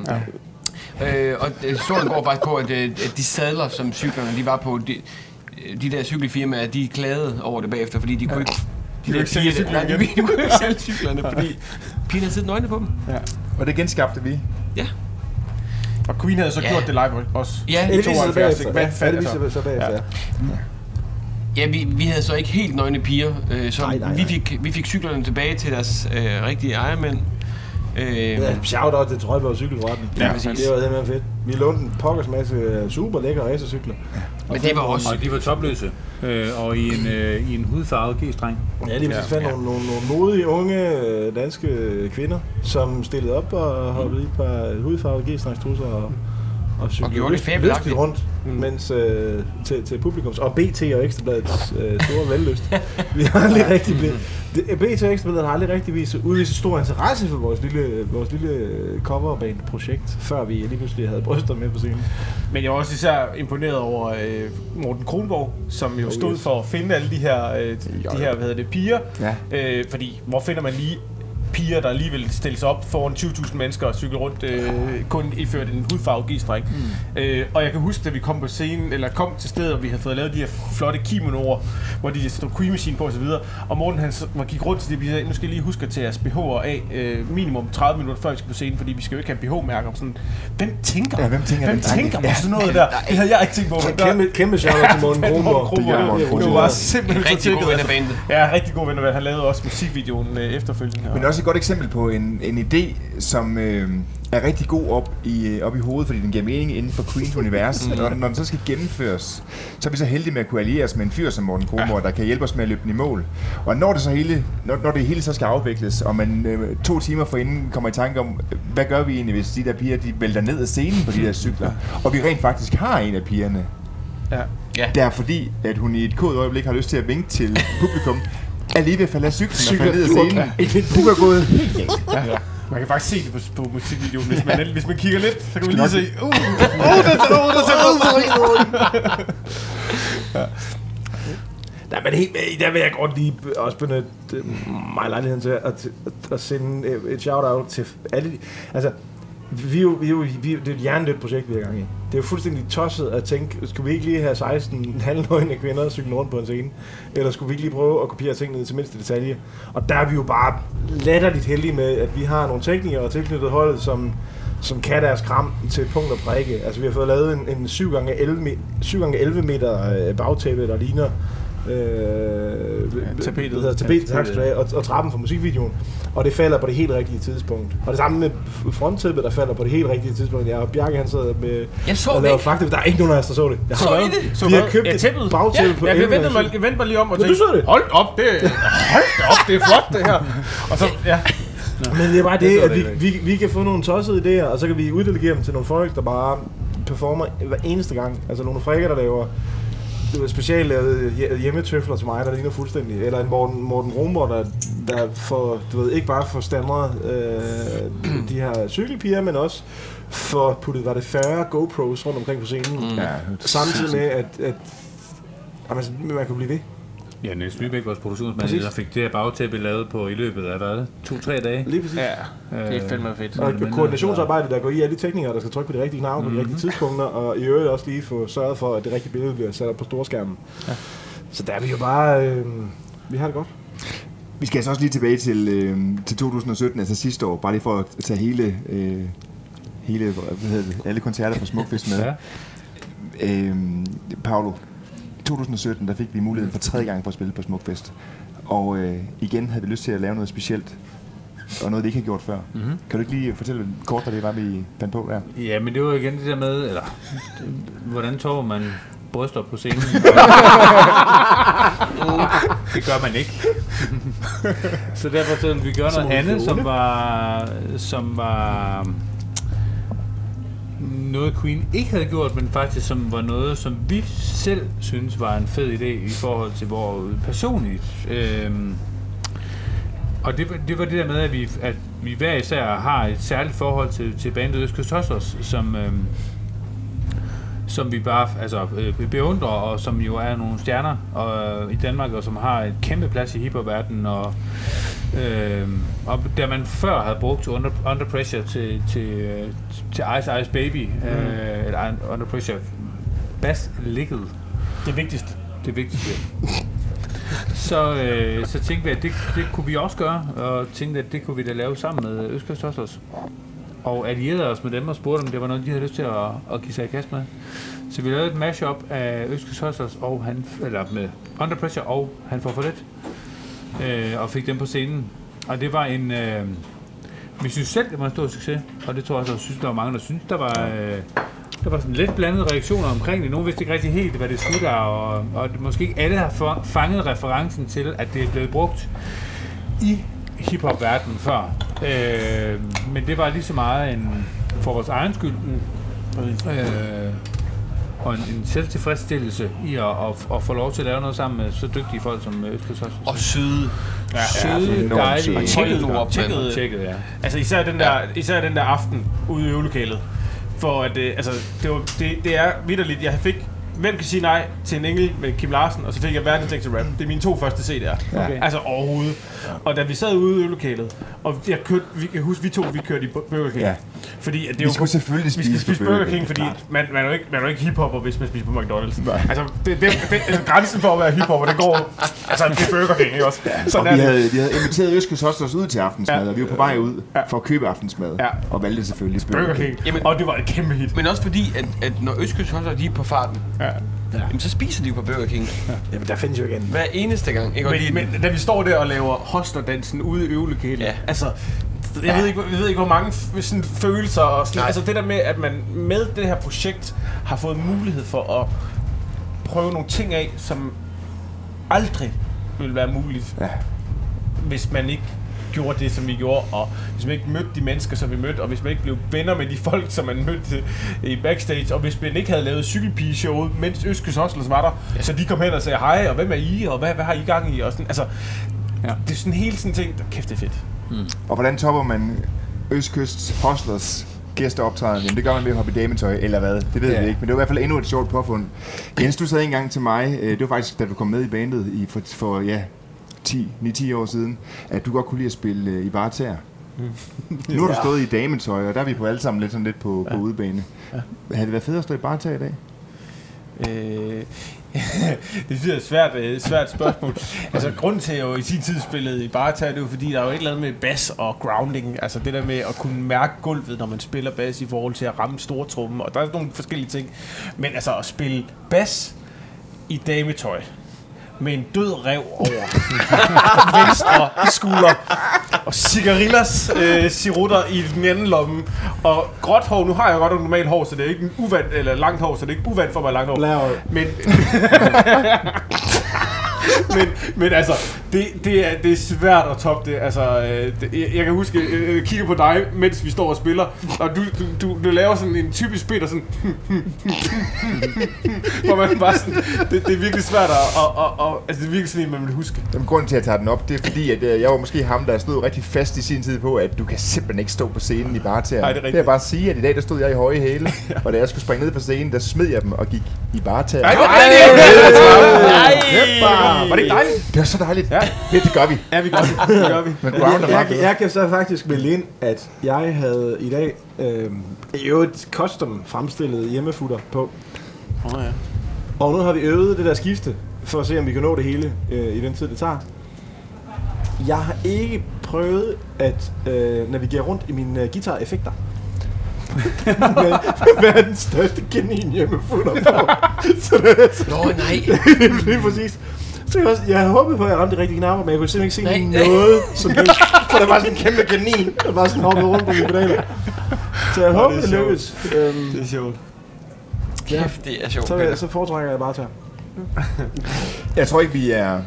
ja. Øh, og øh, historien går faktisk på, at, øh, at de sadler, som cyklerne de var på, de, de der cykelfirmaer, de klagede over det bagefter, fordi de kunne ikke... De, kunne ikke sælge cyklerne de, igen. de kunne ikke sælge cyklerne, fordi pigerne havde siddet nøgne på dem. Og det genskabte vi. Ja. Og Queen havde så Ja. gjort det live også. Ja, I Det viser sig 72, bagefter. ikke? Hvad Ja, det fanden viser altså? sig bagefter. Ja. Ja. ja vi, vi havde så ikke helt nøgne piger, øh, så Nej, nej, vi nej. fik, vi fik cyklerne tilbage til deres øh, rigtige ejermænd. Øh, Ja, shout out til Trøjborg Cykelforretning. Ja, præcis. Det var simpelthen fedt. Vi lånte en pokkers masse øh, super lækre racercykler. men det var også... Og de var topløse. Øh, og i en, øh, i en hudfarvet G-streng. Ja, lige præcis fandt ja. nogle, nogle, nogle modige unge øh, danske kvinder, som stillede op og hoppede i et par hudfarvede g-strengstrusser og, og cyklede lystigt rundt, mm. mens øh, til, til publikums, og BT og Ekstrabladets øh, store vellyst. Vi har aldrig rigtig blevet, BT og Ekstrabladet har aldrig rigtig vist, udvist stor interesse for vores lille, vores lille coverband-projekt, før vi lige pludselig havde bryster med på scenen. Men jeg var også især imponeret over øh, Morten Kronborg, som jo Oh, stod yes. for at finde alle de her, øh, de her hvad hedder det, piger. Ja. Øh, fordi, hvor finder man lige piger, der alligevel stilles op foran 20.000 mennesker og cykler rundt, øh, kun iført en hudfarve g-streng. Mm. Øh, og jeg kan huske, da vi kom på scenen, eller kom til stedet, og vi havde fået lavet de her flotte kimonoer, hvor de stod Queen Machine på osv. Og Morten han gik rundt til det, vi sagde, nu skal I lige huske at tage jeres BH'er af øh, minimum 30 minutter før vi skal på scenen, fordi vi skal jo ikke have BH-mærker. Sådan, hvem tænker, Ja, hvem tænker hvem tænker på sådan noget der? Det havde jeg ikke tænkt på. Kæmpe, kæmpe shout out til Morten Kronborg. Det var simpelthen så Rigtig god ven af bandet. Ja, rigtig god ven af Han lavede også musikvideoen øh, efterfølgende. Men også et godt eksempel på en, en idé, som øh, er rigtig god op i, øh, op i hovedet, fordi den giver mening inden for Queens univers. når, når den så skal gennemføres, så er vi så heldige med at kunne alliere os med en fyr som Morten Kronborg, ja. der kan hjælpe os med at løbe den i mål. Og når det så hele, når, når det hele så skal afvikles, og man øh, to timer forinden kommer i tanke om, hvad gør vi egentlig, hvis de der piger de vælter ned af scenen på de der cykler, og vi rent faktisk har en af pigerne, Ja. Ja. det er fordi, at hun i et kodet øjeblik har lyst til at vinke til publikum, er lige ved at falde af cyklen og falde ned af scenen. Det var gået helt galt. Ja. Man kan faktisk se det på, på musikvideoen, hvis man, hvis man kigger lidt, så kan man lige se, uh, uh, det er uh, det er Nej, men helt, der vil jeg godt lige også benytte øh, mig lejligheden til at, at, at sende øh, et shout-out til alle de, Altså, vi er jo, vi er jo, vi er, det er et hjernedødt projekt, vi er i gang i. Det er jo fuldstændig tosset at tænke, skulle vi ikke lige have 16 halvnøgne kvinder cykle rundt på en scene? Eller skulle vi ikke lige prøve at kopiere tingene til mindste detalje? Og der er vi jo bare latterligt heldige med, at vi har nogle teknikere og tilknyttet holdet, som, som kan deres kram til punkt og prikke. Altså vi har fået lavet en, en 7x11, 7x11 meter øh, bagtæppe, der ligner øh, Ja, tapetet. Det hedder tapet, tak skal du have, og, og trappen for musikvideoen. Og det falder på det helt rigtige tidspunkt. Og det samme med fronttæppet, der falder på det helt rigtige tidspunkt. Jeg og Bjarke, han sidder med Jeg så og det fakta. Der er ikke nogen af os, der så det. Jeg Så har I det? Så Vi har købt Ja, et tæppet. bagtæppe på Ja, jeg 11 ventede mig, jeg ventede mig lige om og Nå, du tænkte, så det? hold op, det, hold op, det er flot det her. Og så, ja, Men det er bare det, så at det vi, vi, vi kan få nogle tossede idéer, og så kan vi uddelegere dem til nogle folk, der bare performer hver eneste gang. Altså nogle frækker, der laver det var specielt lavet hje- hjemmetøfler til mig, der ligner fuldstændig. Eller en Morten, Morten Romborg, der, der får, du ved, ikke bare får stamret øh, de her cykelpiger, men også for puttet, var det 40 GoPros rundt omkring på scenen. Mm. Ja, Samtidig med, at, at jamen, man kan blive ved. Ja, Niels Lybæk, vores Præcis. produktionsmand, der fik det her bagtæppe lavet på i løbet af, hvad to-tre dage. Lige præcis. ja, det er fandme fedt. Og Men, koordinationsarbejde, der går i alle de teknikere, der skal trykke på de rigtige knapper på de rigtige tidspunkter, og i øvrigt også lige få sørget for, at det rigtige billede bliver sat op på storskærmen. Ja. Så der er vi jo bare... Øh, vi har det godt. Vi skal altså også lige tilbage til, øh, til 2017, altså sidste år, bare lige for at tage hele, øh, hele hvad hedder det, alle koncerter fra Smukfest med. Ja. Øh, Paolo, 2017, der fik vi muligheden for tredje gang for at spille på Smukfest. Og øh, igen havde vi lyst til at lave noget specielt, og noget, vi ikke har gjort før. Mhm. Mm-hmm. Kan du ikke lige fortælle kort, hvad det var, vi fandt på der? Ja, men det var igen det der med, eller det, hvordan tog man bryster på scenen? det gør man ikke. så derfor så vi gøre noget andet, som var, som var noget Queen ikke havde gjort, men faktisk som var noget, som vi selv synes var en fed idé i forhold til vores personligt. Øhm, og det, var- det var det der med, at vi, at vi hver især har et særligt forhold til, til bandet Østkyst Hustlers, som, øhm, som vi bare altså, øh, beundrer, og som jo er nogle stjerner og, i Danmark, og som har et kæmpe plads i hiphop-verdenen. Og, øh, og da man før havde brugt Under, under Pressure til, til, øh, til Ice Ice Baby, mm. øh, eller Under Pressure, bass ligget Det vigtigste. det vigtigste. så, øh, så tænkte vi, at det, det kunne vi også gøre, og tænkte, at det kunne vi da lave sammen med Østkyst Hustlers. Og allierede os med dem og spurgte, om det var noget, de havde lyst til at, at give sig i kast med. Så vi lavede et mashup af Øskes Hustlers og han, eller med Under Pressure og Han får for lidt. Øh, og fik dem på scenen. Og det var en... Øh, vi synes selv, det var en stor succes, og det tror jeg også, at synes, der var mange, der synes, der var... Øh, der var sådan lidt blandede reaktioner omkring det. Nogle vidste ikke rigtig helt, hvad det skulle der, og, og måske ikke alle har for, fanget referencen til, at det er blevet brugt i hiphop-verdenen før. Øh, men det var lige så meget en, for vores egen skyld. Øh, og en, en selvtilfredsstillelse i at, at, at, få lov til at lave noget sammen med så dygtige folk som Østkyst også. Og syde. Ja, søde, ja, dejlige. Og tjekket nu op, Tjekket. Tjekket, ja. Altså især den der, især den der aften ude i øvelokalet. For at, øh, altså, det, var, det, det er vidderligt. Jeg fik Hvem kan sige nej til en engel med Kim Larsen, og så fik jeg verdens til rap. Det er mine to første CD'er. Okay. Altså overhovedet. Og da vi sad ude i øvelokalet, og jeg kørte, vi kan huske, vi to vi kørte i Burger King. Ja. Fordi at det Vi jo skulle selvfølgelig vi spise skal spise på Burger King, King, fordi klart. man, man, er jo ikke, man er jo ikke hiphopper, hvis man spiser på McDonald's. Nej. Altså, det, det, det, altså, grænsen for at være hiphopper, det går... Altså, det er Burger King, ikke også? Og Sådan vi er det. havde, de havde inviteret Østkyst Hustlers ud til aftensmad, Ja. og vi var på vej ud Ja. for at købe aftensmad, Ja. og valgte selvfølgelig Burger King. Jamen- og det var et kæmpe hit. Men også fordi, at, at når Hustlers, de er på farten, Ja. Jamen, så spiser de jo på Burger King. Jamen, der findes jo igen. Hver eneste gang. Ikke? Men, men da vi står der og laver hostlerdansen ude i øvelokalet, Ja. altså, jeg, ved ikke, jeg ved ikke, hvor mange f- sådan, følelser og sådan, Nej. altså det der med, at man med det her projekt har fået mulighed for at prøve nogle ting af, som aldrig ville være muligt, Ja. hvis man ikke gjorde det, som vi gjorde, og hvis man ikke mødte de mennesker, som vi mødte, og hvis man ikke blev venner med de folk, som man mødte i backstage, og hvis man ikke havde lavet cykelpigeshowet, mens Øskes Hostlers var der, ja. så de kom hen og sagde hej, og hvem er I, og hvad, hvad har I gang i, og sådan, altså, ja. Det er sådan hele sådan ting, der kæft, det er fedt. Og hvordan topper man Østkyst Hustlers gæsteoptræden. Jamen, det gør man ved at hoppe i dametøj, eller hvad? Det ved Ja. vi ikke, men det var i hvert fald endnu et sjovt påfund. Jens, du sagde engang til mig, øh, det var faktisk, da du kom med i bandet i, for, for ja, 10, 9-10 år siden, at du godt kunne lide at spille øh, i barter. Nu har du Ja. stået i dametøj, og der er vi på alle sammen lidt sådan lidt på, på udebane. Havde det været fedt at stå i barter i dag? Øh, det synes jeg er et svært, øh, svært spørgsmål. altså, grunden til, at jeg jo i sin tid spillede i barter, det jo fordi, der er jo et eller andet med bass og grounding. Altså det der med at kunne mærke gulvet, når man spiller bass i forhold til at ramme stortrummen. Og der er nogle forskellige ting. Men altså at spille bass i dametøj med en død rev over venstre skulder og cigarillas øh, sirutter i den anden lomme og gråt hår. Nu har jeg godt normalt hår, så det er ikke en uvant, eller langt hår, så det er ikke uvant for mig langt hår. Blærøj. Men, men, men altså, det, det, er, det er svært at toppe det. Altså, øh, det, jeg, jeg kan huske, jeg, jeg kigger på dig, mens vi står og spiller, og du, du, du, du laver sådan en typisk Peter, sådan... hvor man bare sådan... Det, det er virkelig svært at... Og, og, og, altså, det er virkelig sådan en, man vil huske. Jamen, grunden til, at jeg tager den op, det er fordi, at øh, jeg var måske ham, der stod rigtig fast i sin tid på, at du kan simpelthen ikke stå på scenen i barter. Nej, det er rigtigt. bare sige, at i dag, der stod jeg i høje hæle, og da jeg skulle springe ned fra scenen, der smed jeg dem og gik i barter. Nej, det, Var det ikke dejligt? det var så dejligt. Ja. Ja, det gør vi. Ja, vi gør det. det, gør vi. Men Jeg, ground er jeg, jeg kan så faktisk melde ind, at jeg havde i dag øh, jo et custom fremstillet hjemmefutter på. Oh, ja. Og nu har vi øvet det der skifte, for at se, om vi kan nå det hele øh, i den tid, det tager. Jeg har ikke prøvet at øh, navigere rundt i mine øh, guitar-effekter. Er den største kanin hjemmefutter på? så det er så Nå, nej. lige præcis. Så jeg, også, jeg håbet på, at jeg ramte de rigtige knapper, men jeg kunne simpelthen ikke se Nej, nej. noget som helst. For der var sådan en kæmpe kanin, der bare sådan hoppede rundt på mine pedaler. Så jeg håber, er det sjovt. lykkes. Øhm, Det er sjovt. Kæft, det er sjovt. så, Peter. så foretrækker jeg bare til Jeg tror ikke, vi er øh,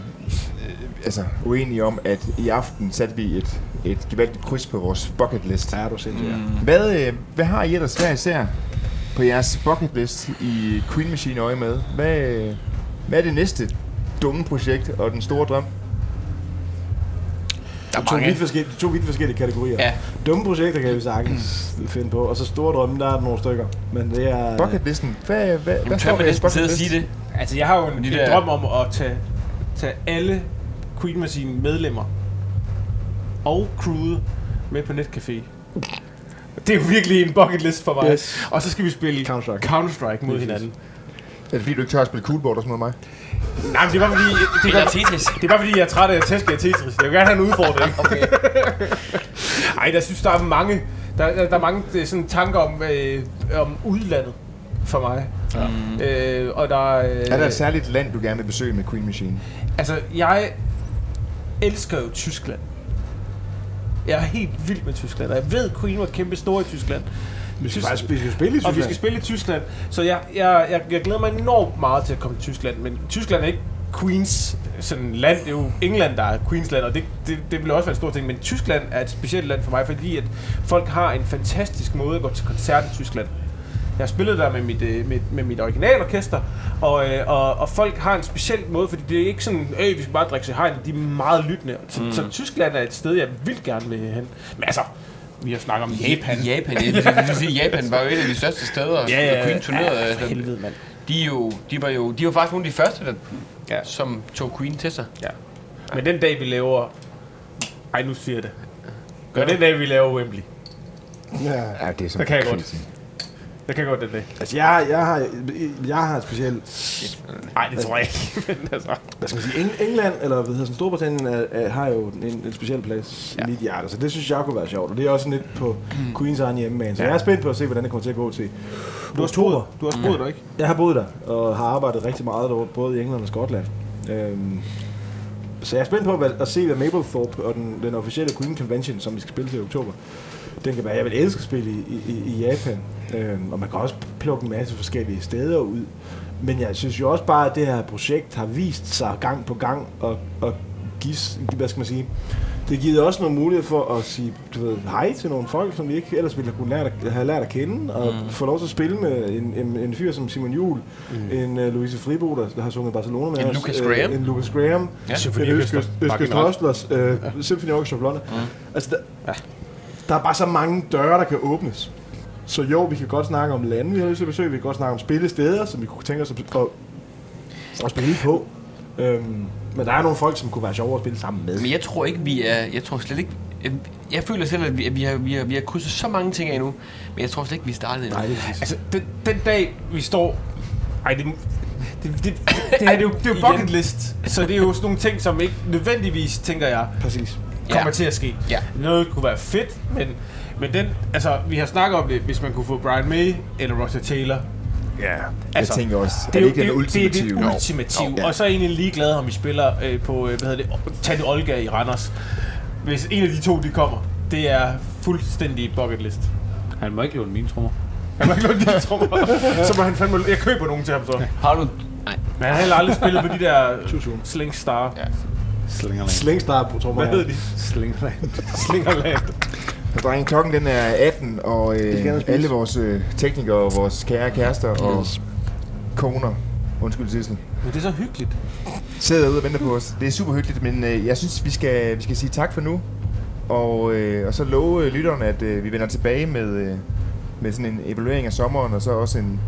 altså, uenige om, at i aften satte vi et, et gevaldigt kryds på vores bucket list. Ja, du sindssygt. Ja. Hvad, øh, hvad har I ellers hver især på jeres bucket list i Queen Machine øje med? Hvad, øh, hvad er det næste dumme projekt og den store drøm? Der er To mange. vidt, forskellige, to vidt forskellige kategorier. Ja. Dumme projekter kan vi sagtens finde på, og så store drømme, der er nogle stykker. Men det er... Bucketlisten. Hvad, hvad, hvad Jamen, står man næsten sidde og sige det? Altså, jeg har jo en, De en der- drøm om at tage, tage alle Queen Machine medlemmer og crewet med på netcafé. Det er jo virkelig en bucket list for mig. Yes. Og så skal vi spille Counter-Strike. Counter-Strike mod hinanden. Er det fordi, du ikke tør at spille coolboard og sådan noget mig? Nej, men det var fordi, det var, Tetris. det er bare fordi, jeg er træt af at tæske af Tetris. Jeg vil gerne have en udfordring. Okay. Ej, jeg synes, der er mange, der, der, der er mange øh, sådan tanker om, øh, om udlandet for mig. Mm. Øh, og der øh, Er der et særligt land, du gerne vil besøge med Queen Machine? Altså, jeg elsker jo Tyskland. Jeg er helt vild med Tyskland, og jeg ved, at Queen var kæmpe stor i Tyskland. Vi skal, faktisk, vi skal spille i Og vi Tyskland. skal spille i Tyskland, så jeg, jeg, jeg, jeg glæder mig enormt meget til at komme til Tyskland. Men Tyskland er ikke Queens sådan land, det er jo England, der er Queens land, og det, det, det vil også være en stor ting. Men Tyskland er et specielt land for mig, fordi at folk har en fantastisk måde at gå til koncert i Tyskland. Jeg har spillet der med mit, øh, med, med mit originalorkester, og, øh, og, og folk har en speciel måde, fordi det er ikke sådan, øh, vi skal bare drikke sig hegn, de er meget lyttende. Så, mm. så Tyskland er et sted, jeg vil gerne vil hen. Men altså, vi har snakket om Japan. Japan, ja. Det vil sige, Japan var jo et af de største steder, Ja, ja, Queen turnerede. ja, for altså, helvede, mand. de, jo, de, var jo, de var faktisk nogle af de første, der, Ja. som tog Queen til sig. Ja. Men den dag, vi laver... Ej, nu siger jeg det. Gør den dag, vi laver Wembley. Ja. Ja, det er så Det kan jeg godt. Det kan godt den dag. Altså, jeg, jeg, har, jeg har et specielt... Nej, det tror jeg ikke. Men altså. Hvad skal man sige? Eng- England, eller hvad hedder sådan, Storbritannien, er, er, har jo en, en speciel plads ja. i mit hjerte. Så det synes jeg kunne være sjovt. Og det er også sådan lidt på mm. Queens egen hjemmebane. Så Ja. jeg er spændt på at se, hvordan det kommer til at gå til. Du har spurgt, du har spurgt, du ikke? Jeg har boet der, og har arbejdet rigtig meget der, både i England og Skotland. Øhm, så jeg er spændt på hvad, at se, hvad Maplethorpe og den, den officielle Queen Convention, som vi skal spille til i oktober, den kan være. Jeg vil elske at spille i, i, i Japan, øhm, og man kan også plukke en masse forskellige steder ud. Men jeg synes jo også bare, at det her projekt har vist sig gang på gang og, og give, hvad skal man sige, det giver også nogle muligheder for at sige du ved, hej til nogle folk, som vi ikke ellers ville have, kunne lært at, have lært at kende, og mm. få lov til at spille med en, en, en fyr som Simon Juhl, mm. en uh, Louise Fribo, der, der har sunget Barcelona med En os, Lucas øh, Graham. en Lucas Graham, Ja. Østkyst Bare Hustlers, øh, Symphony Orchestra of London. Mm. Altså, der, der er bare så mange døre, der kan åbnes. Så jo, vi kan godt snakke om lande, vi har lyst til at besøge. Vi kan godt snakke om spillesteder, som vi kunne tænke os at, at, at spille på. Øhm, men der er nogle folk, som kunne være sjove at spille sammen med. Men jeg tror ikke, vi er... Jeg tror slet ikke... Jeg, jeg føler selv, at vi, at vi, har, vi, har, vi har krydset så mange ting af nu, men jeg tror slet ikke, vi er startet endnu. Nej, det er. Altså, den, den dag, vi står... Ej, det, det, det, det, det, er, det, er jo, det er jo bucket list, så det er jo sådan nogle ting, som ikke nødvendigvis, tænker jeg, præcis. kommer Ja. til at ske. Ja. Noget kunne være fedt, men, men den, altså, vi har snakket om det, hvis man kunne få Brian May eller Roger Taylor. Ja, jeg Altså, tænker også, Det er, jo, ikke det, den ultimative? det er det ultimative. Og så er jeg egentlig ligeglad, om vi spiller øh, på, øh, hvad hedder det, Tante Olga i Randers. Hvis en af de to, de kommer, det er fuldstændig bucket list. Han må ikke låne mine trommer. Han må ikke låne de trommer. Så må han fandme... Jeg køber nogen til ham så. Har du... Nej. Men han har heller aldrig spillet på de der. Sling Star. Ja. Slingerland. Slingstar, tror Hvad jeg. hedder de? Slingerland. Slingerland. Og drenge, klokken den er 18, og øh, alle vores øh, teknikere, og vores kære kærester og koner, undskyld Sissel, Men det er så hyggeligt. sidder derude og venter på os. Det er super hyggeligt, men øh, jeg synes, vi skal, vi skal sige tak for nu. Og, øh, og så love øh, lytterne, at øh, vi vender tilbage med, øh, med sådan en evaluering af sommeren, og så også en,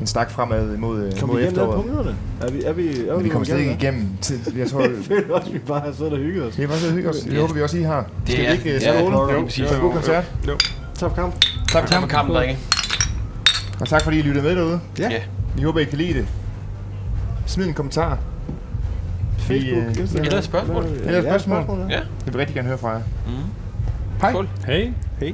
en stak fremad mod, øh, Kom mod vi igennem alle efteråret. punkterne? Er vi, er vi, er Men vi kommer slet ikke igennem. Til, jeg tror, det? Jeg føler også, vi bare har siddet og hygget os. vi har bare siddet og hygget os. Det håber vi også, I har. Det Skal er- vi ikke øh, ja, skåle? jo, Jo, jo, god koncert. Tak for kamp. Tak Tak for kampen, drenge. Og tak fordi I lyttede med derude. Ja. Ja. Vi håber, I kan lide det. Smid en kommentar. Facebook, øh, Instagram. Eller spørgsmål. Eller spørgsmål. ja. Jeg vil rigtig gerne høre fra jer. Mm. Hej. Hey. Hey.